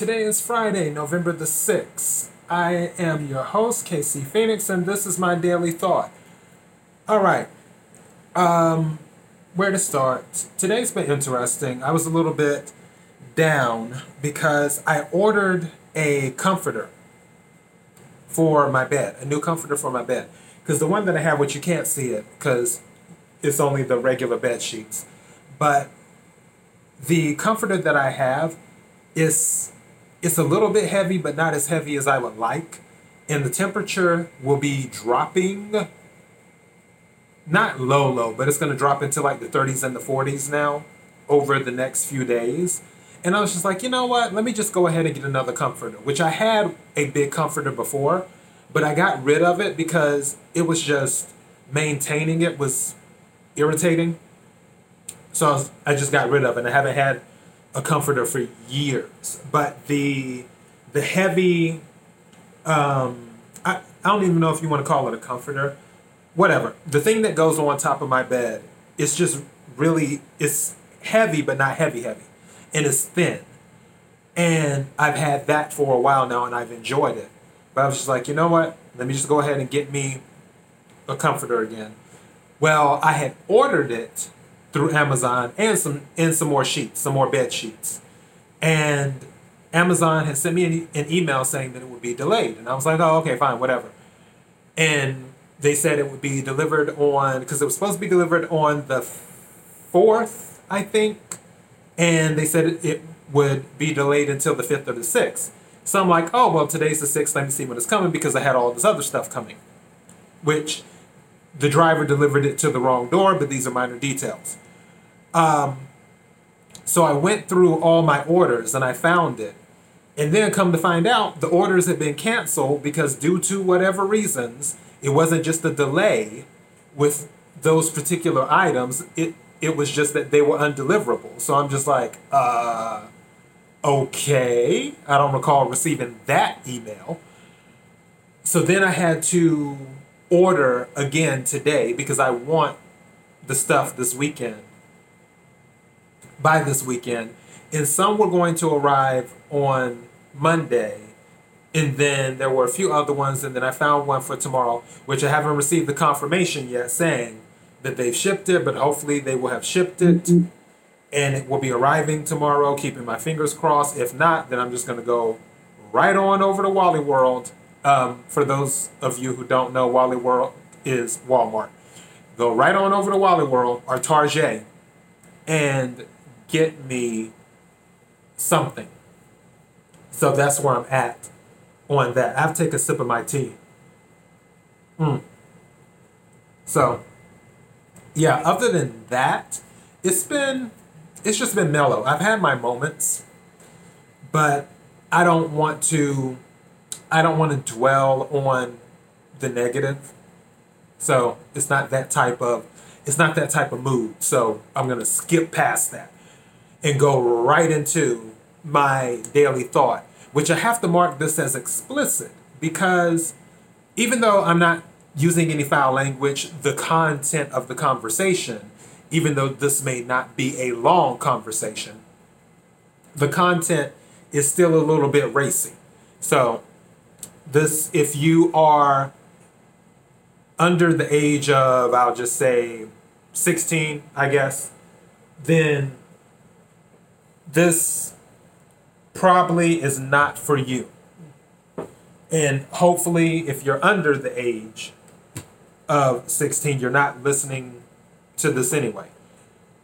Today is Friday, November the 6th. I am your host, Casey Phoenix, and this is my daily thought. All right. Um, where to start? Today's been interesting. I was a little bit down because I ordered a comforter for my bed, a new comforter for my bed. Because the one that I have, which you can't see it because it's only the regular bed sheets, but the comforter that I have is it's a little bit heavy, but not as heavy as I would like, and the temperature will be dropping. Not low, low, but it's going to drop into like the 30s and the 40s now over the next few days. And I was just like, you know what? Let me just go ahead and get another comforter, which I had a big comforter before, but I got rid of it because it was just maintaining it was irritating. So I, was, I just got rid of it. I haven't had a comforter for years. But the the heavy, um, I, I don't even know if you want to call it a comforter, whatever. The thing that goes on top of my bed is just really it's heavy, but not heavy heavy, and it's thin. And I've had that for a while now, and I've enjoyed it. But I was just like, you know what? Let me just go ahead and get me a comforter again. Well, I had ordered it through Amazon and some and some more sheets, some more bed sheets. And Amazon had sent me an, an email saying that it would be delayed, and I was like, oh, okay, fine, whatever. And they said it would be delivered on because it was supposed to be delivered on the fourth, I think, and they said it, it would be delayed until the fifth or the sixth. So I'm like, oh well, today's the sixth. Let me see when it's coming because I had all this other stuff coming, which the driver delivered it to the wrong door, but these are minor details. Um, so I went through all my orders and I found it. And then come to find out, the orders had been canceled because, due to whatever reasons, it wasn't just a delay with those particular items. It it was just that they were undeliverable. So I'm just like, uh, okay. I don't recall receiving that email. So then I had to order again today because I want the stuff this weekend. By this weekend. And some were going to arrive on Monday. And then there were a few other ones. And then I found one for tomorrow, which I haven't received the confirmation yet saying that they've shipped it, but hopefully they will have shipped it. Mm-hmm. And it will be arriving tomorrow, keeping my fingers crossed. If not, then I'm just going to go right on over to Wally World um, for those of you who don't know, Wally World is Walmart. Go right on over to Wally World or Target and get me something. So that's where I'm at on that. I have to take a sip of my tea. Mm. So, yeah, other than that, it's been, it's just been mellow. I've had my moments, but I don't want to I don't want to dwell on the negative. So it's not that type of it's not that type of mood. So I'm gonna skip past that and go right into my daily thought, which I have to mark this as explicit because even though I'm not using any foul language, the content of the conversation, even though this may not be a long conversation, the content is still a little bit racy. So this if you are under the age of I'll just say 16, I guess, then this probably is not for you. And hopefully, if you're under the age of 16, you're not listening to this anyway.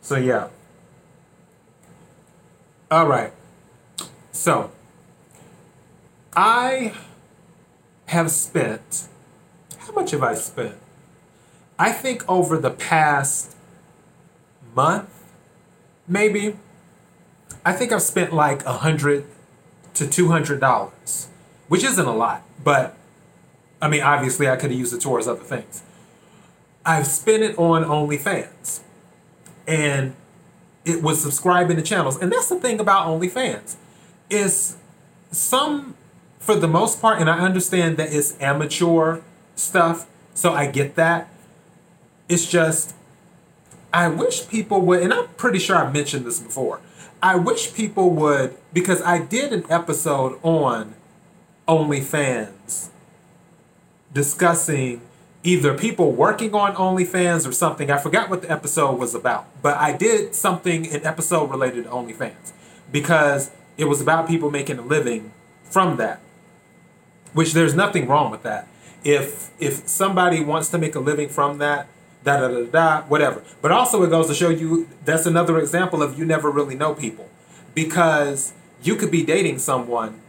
So, yeah. All right. So, I have spent, how much have I spent? I think over the past month, maybe, I think I've spent like a hundred to two hundred dollars, which isn't a lot, but I mean, obviously, I could have used it towards other things. I've spent it on OnlyFans, and it was subscribing to channels, and that's the thing about OnlyFans, is some for the most part, and I understand that it's amateur stuff, so I get that. It's just, I wish people would, and I'm pretty sure I've mentioned this before. I wish people would because I did an episode on OnlyFans discussing either people working on OnlyFans or something. I forgot what the episode was about, but I did something an episode related to OnlyFans because it was about people making a living from that. Which there's nothing wrong with that. If if somebody wants to make a living from that, da da da da, whatever. But also it goes to show you that's another example of you never really know people. Because you could be dating someone,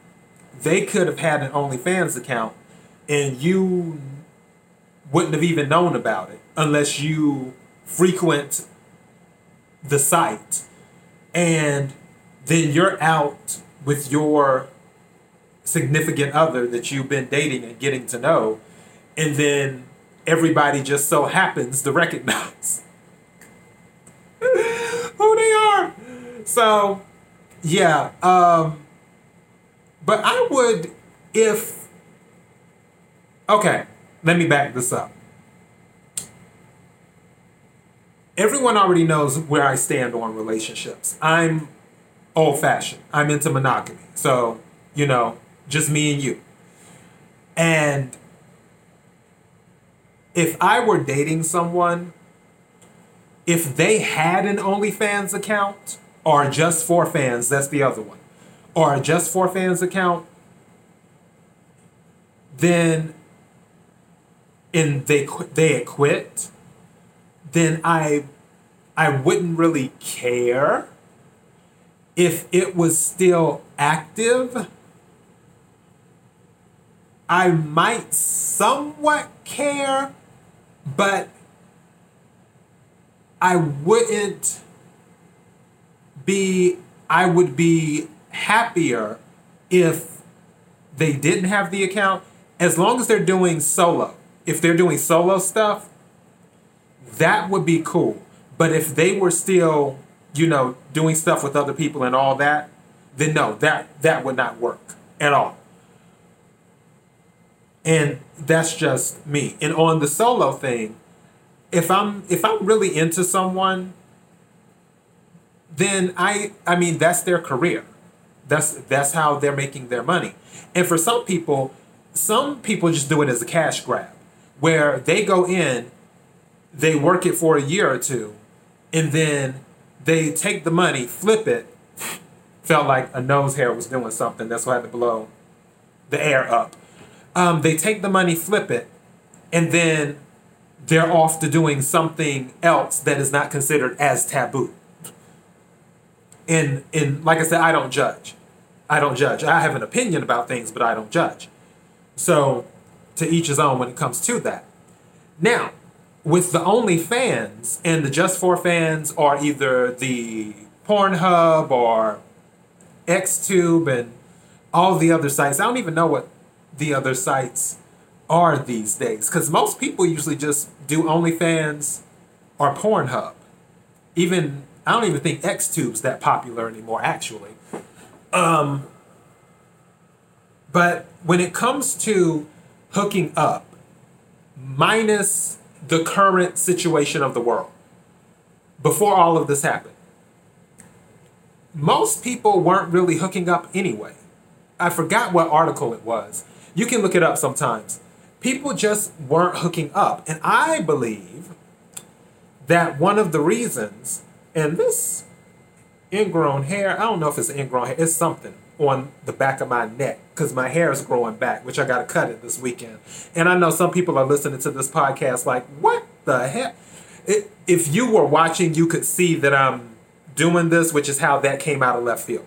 they could have had an OnlyFans account, and you wouldn't have even known about it unless you frequent the site. And then you're out with your significant other that you've been dating and getting to know, and then everybody just so happens to recognize who they are. So, yeah. Um, but I would, if. Okay, let me back this up. Everyone already knows where I stand on relationships. I'm old fashioned. I'm into monogamy. So, you know, just me and you. And if I were dating someone, if they had an OnlyFans account or just for fans, that's the other one, or just for fans account, then and they they quit, then I I wouldn't really care if it was still active, I might somewhat care, but I wouldn't be, I would be happier if they didn't have the account as long as they're doing solo. If they're doing solo stuff, that would be cool. But if they were still you know, doing stuff with other people and all that, then no, that that would not work at all. And that's just me. And on the solo thing, if I'm if I'm really into someone, then I I mean that's their career. That's that's how they're making their money. And for some people, some people just do it as a cash grab, where they go in, they work it for a year or two, and then they take the money, flip it. Felt like a nose hair was doing something. That's why I had to blow the air up. Um, they take the money, flip it, and then they're off to doing something else that is not considered as taboo. And and like I said, I don't judge. I don't judge. I have an opinion about things, but I don't judge. So to each his own when it comes to that. Now, with the OnlyFans and the Just for Fans are either the Pornhub or XTube and all the other sites. I don't even know what the other sites are these days because most people usually just do OnlyFans or Pornhub. Even I don't even think XTube's that popular anymore, actually. Um, but when it comes to hooking up, minus the current situation of the world before all of this happened. Most people weren't really hooking up anyway. I forgot what article it was. You can look it up sometimes. People just weren't hooking up. And I believe that one of the reasons, and this ingrown hair, I don't know if it's ingrown hair, it's something on the back of my neck because my hair is growing back, which I got to cut it this weekend. And I know some people are listening to this podcast like, what the heck? If you were watching, you could see that I'm doing this, which is how that came out of left field.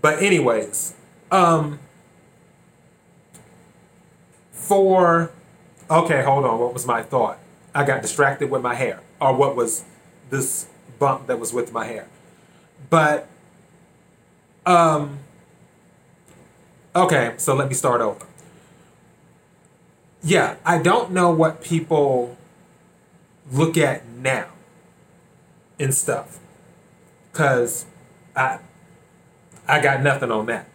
But, anyways, um, for, okay, hold on. What was my thought? I got distracted with my hair, or what was this bump that was with my hair. But, um, Okay, so let me start over. Yeah, I don't know what people look at now and stuff. Cause I I got nothing on that.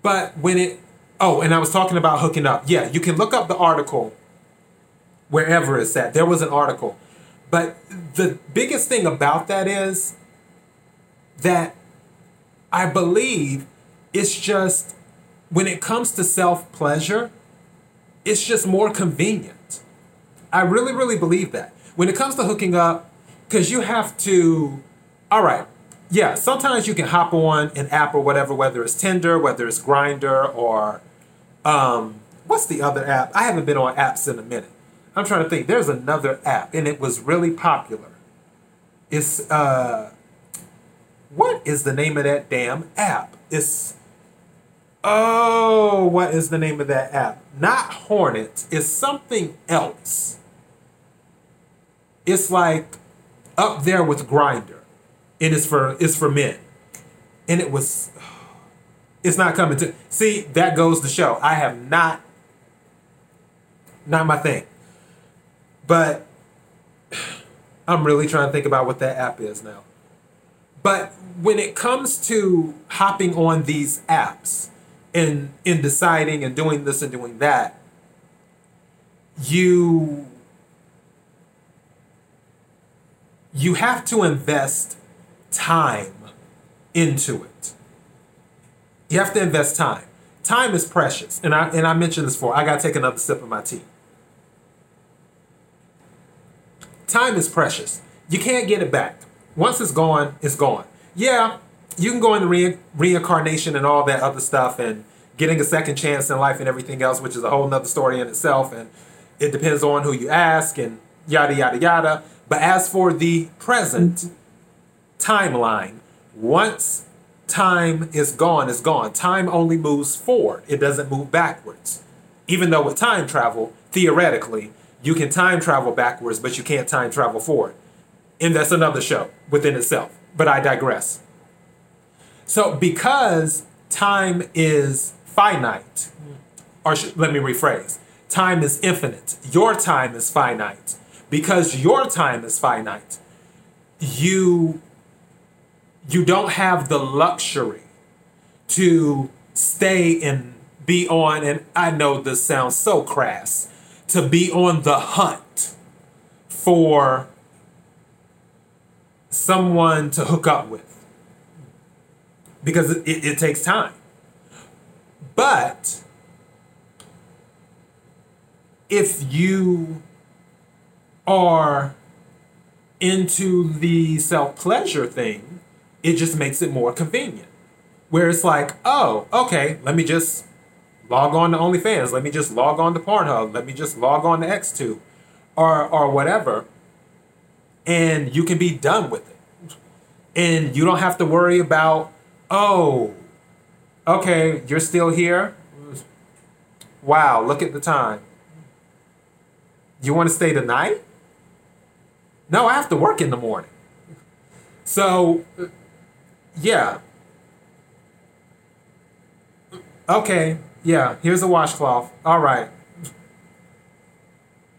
But when it oh, and I was talking about hooking up. Yeah, you can look up the article wherever it's at. There was an article. But the biggest thing about that is that I believe it's just when it comes to self pleasure, it's just more convenient. I really, really believe that. When it comes to hooking up, because you have to, all right, yeah, sometimes you can hop on an app or whatever, whether it's Tinder, whether it's Grindr, or um, what's the other app? I haven't been on apps in a minute. I'm trying to think. There's another app, and it was really popular. It's uh, what is the name of that damn app? It's oh, what is the name of that app? Not Hornet. It's something else. It's like up there with Grindr, and it's for it's for men, and it was. It's not coming to see. That goes to show I have not. Not my thing. But I'm really trying to think about what that app is now. But when it comes to hopping on these apps and in deciding and doing this and doing that, you you have to invest time into it. You have to invest time. Time is precious. And I and I mentioned this before. I gotta take another sip of my tea. Time is precious. You can't get it back. Once it's gone, it's gone. Yeah, you can go into re- reincarnation and all that other stuff and getting a second chance in life and everything else, which is a whole nother story in itself. And it depends on who you ask and yada, yada, yada. But as for the present timeline, once time is gone, it's gone. Time only moves forward, it doesn't move backwards. Even though with time travel, theoretically, you can time travel backwards, but you can't time travel forward. And that's another show within itself. But I digress. So, because time is finite, or sh- let me rephrase time is infinite, your time is finite. Because your time is finite, you you don't have the luxury to stay and be on and I know this sounds so crass to be on the hunt for someone to hook up with because it, it, it takes time. But if you are into the self pleasure thing, it just makes it more convenient. Where it's like, oh, okay, let me just log on to OnlyFans. Let me just log on to Pornhub. Let me just log on to XTube or, or whatever. And you can be done with it. And you don't have to worry about, oh, okay, you're still here. Wow, look at the time. You want to stay tonight? No, I have to work in the morning. So, yeah. Okay, yeah, here's a washcloth. All right.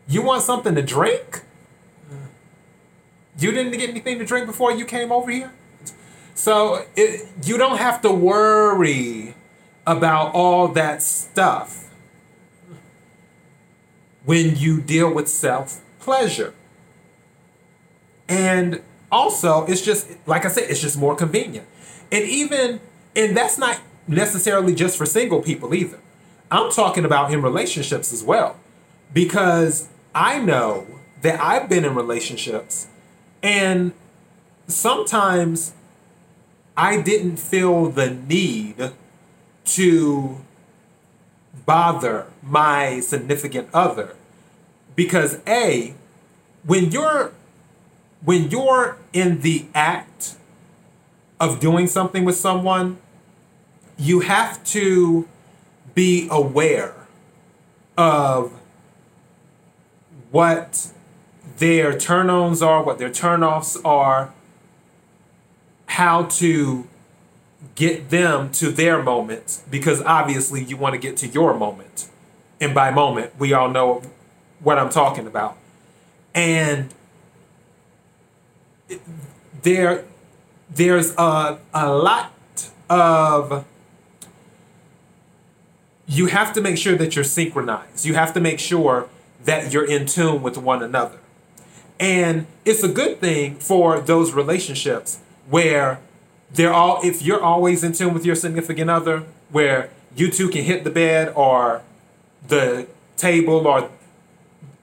You want something to drink? You didn't get anything to drink before you came over here? So it, you don't have to worry about all that stuff when you deal with self pleasure. And also, it's just, like I said, it's just more convenient. And even, and that's not necessarily just for single people either. I'm talking about in relationships as well. Because I know that I've been in relationships and sometimes I didn't feel the need to bother my significant other because a when you're when you're in the act of doing something with someone you have to be aware of what their turn ons are, what their turn offs are, how to get them to their moment, because obviously you want to get to your moment. And by moment, we all know what I'm talking about. And there, there's a, a lot of you have to make sure that you're synchronized. You have to make sure that you're in tune with one another. And it's a good thing for those relationships where they're all if you're always in tune with your significant other, where you two can hit the bed or the table or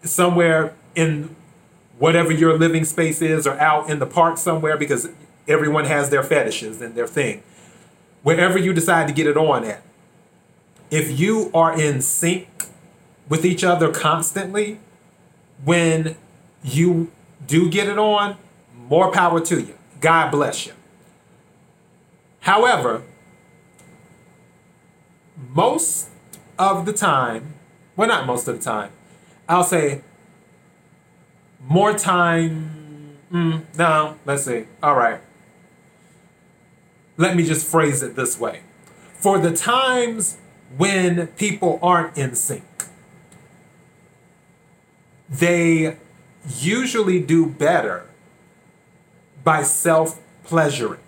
somewhere in whatever your living space is or out in the park somewhere because everyone has their fetishes and their thing. Wherever you decide to get it on at. If you are in sync with each other constantly, when you do get it on, more power to you. God bless you. However, most of the time, well, not most of the time, I'll say more time. Mm, no, let's see. All right. Let me just phrase it this way. For the times when people aren't in sync, they usually do better by self pleasuring.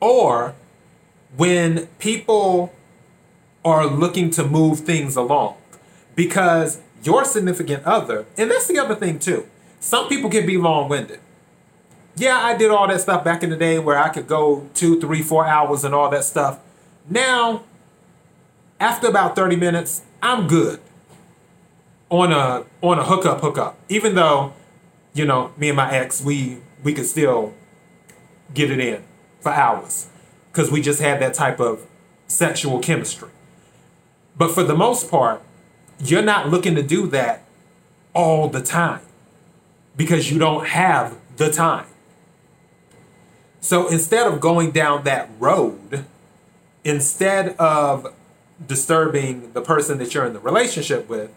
Or when people are looking to move things along. Because your significant other, and that's the other thing too, some people can be long winded. Yeah, I did all that stuff back in the day where I could go two, three, four hours and all that stuff. Now, after about 30 minutes, I'm good on a on a hookup hookup. Even though, you know, me and my ex, we we could still get it in for hours because we just had that type of sexual chemistry. But for the most part, you're not looking to do that all the time because you don't have the time. So instead of going down that road, instead of disturbing the person that you're in the relationship with,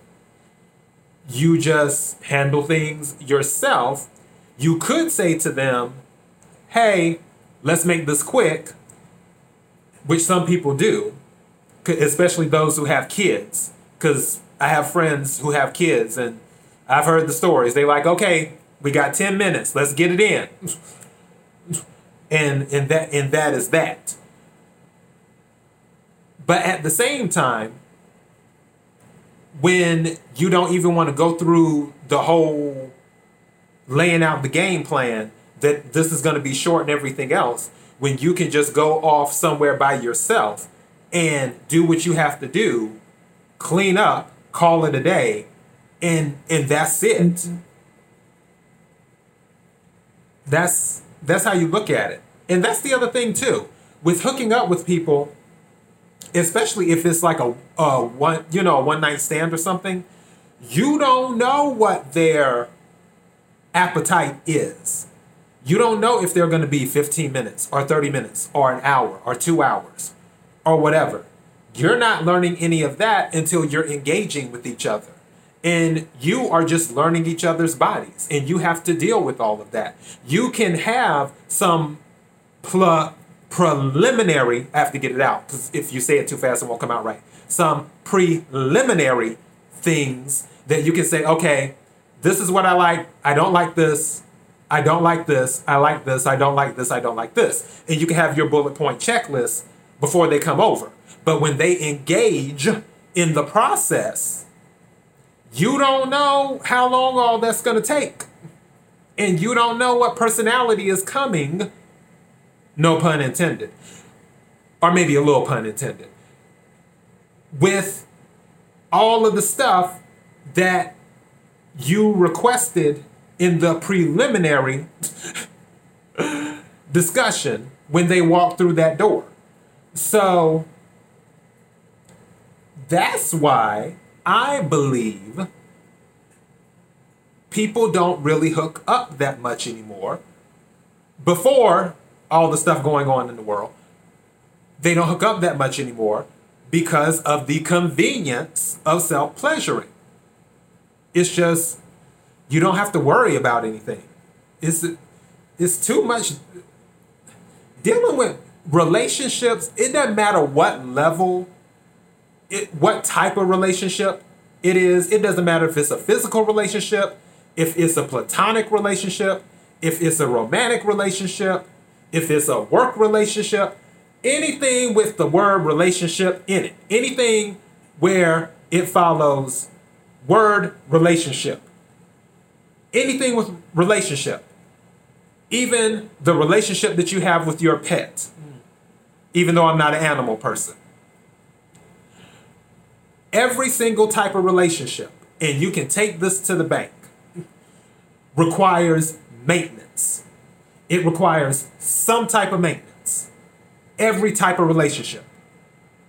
you just handle things yourself. You could say to them, hey, let's make this quick, which some people do, especially those who have kids. Because I have friends who have kids and I've heard the stories. They like, okay, we got 10 minutes, let's get it in. and and that and that is that. But at the same time, when you don't even want to go through the whole laying out the game plan that this is going to be short and everything else, when you can just go off somewhere by yourself and do what you have to do, clean up, call it a day, and and that's it. Mm-hmm. That's that's how you look at it. And that's the other thing too. With hooking up with people, especially if it's like a, a one you know a one night stand or something you don't know what their appetite is you don't know if they're going to be 15 minutes or 30 minutes or an hour or two hours or whatever you're not learning any of that until you're engaging with each other and you are just learning each other's bodies and you have to deal with all of that you can have some pl- preliminary, I have to get it out because if you say it too fast, it won't come out right. Some preliminary things that you can say, okay, this is what I like. I don't like this. I don't like this. I like this. I don't like this. I don't like this. And you can have your bullet point checklist before they come over. But when they engage in the process, you don't know how long all that's going to take. And you don't know what personality is coming no pun intended. Or maybe a little pun intended. With all of the stuff that you requested in the preliminary discussion when they walk through that door. So that's why I believe people don't really hook up that much anymore. Before, all the stuff going on in the world. They don't hook up that much anymore because of the convenience of self pleasuring. It's just, you don't have to worry about anything. It's, it's too much. Dealing with relationships, it doesn't matter what level, it, what type of relationship it is. It doesn't matter if it's a physical relationship, if it's a platonic relationship, if it's a romantic relationship, if it's a work relationship, anything with the word relationship in it, anything where it follows word relationship, anything with relationship, even the relationship that you have with your pet, even though I'm not an animal person. Every single type of relationship, and you can take this to the bank, requires maintenance. It requires some type of maintenance. Every type of relationship,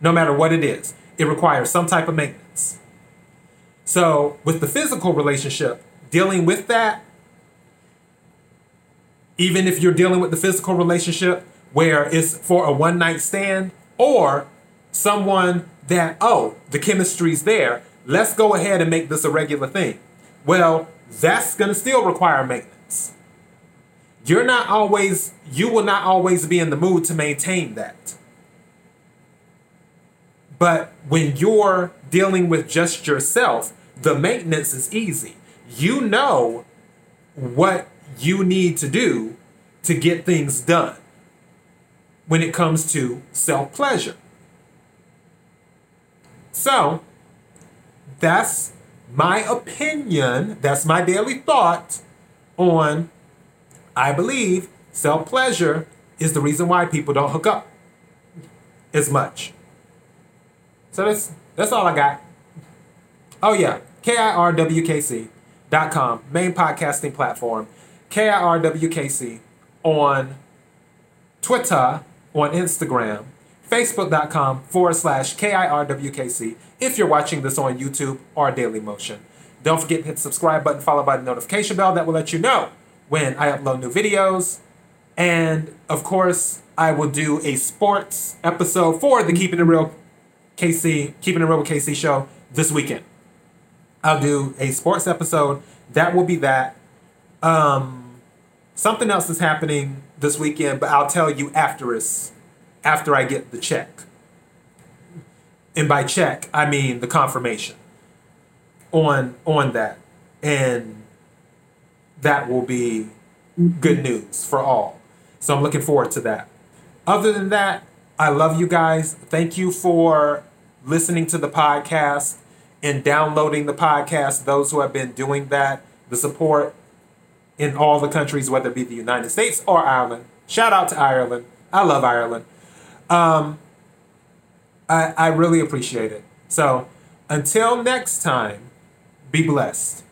no matter what it is, it requires some type of maintenance. So, with the physical relationship, dealing with that, even if you're dealing with the physical relationship where it's for a one night stand or someone that, oh, the chemistry's there, let's go ahead and make this a regular thing. Well, that's going to still require maintenance. You're not always, you will not always be in the mood to maintain that. But when you're dealing with just yourself, the maintenance is easy. You know what you need to do to get things done when it comes to self pleasure. So, that's my opinion, that's my daily thought on I believe self pleasure is the reason why people don't hook up as much. So that's that's all I got. Oh yeah, KIRWKC.com, main podcasting platform. KIRWKC on Twitter, on Instagram, Facebook.com forward slash KIRWKC if you're watching this on YouTube or Daily Motion. Don't forget to hit the subscribe button followed by the notification bell that will let you know when I upload new videos. And of course, I will do a sports episode for the Keeping It Real KC, Keeping It Real with KC show this weekend. I'll do a sports episode. That will be that. Um, something else is happening this weekend, but I'll tell you after it's, after I get the check. And by check, I mean the confirmation on on that. And that will be good news for all. So I'm looking forward to that. Other than that, I love you guys. Thank you for listening to the podcast and downloading the podcast. Those who have been doing that, the support in all the countries, whether it be the United States or Ireland. Shout out to Ireland. I love Ireland. Um, I, I really appreciate it. So until next time, be blessed.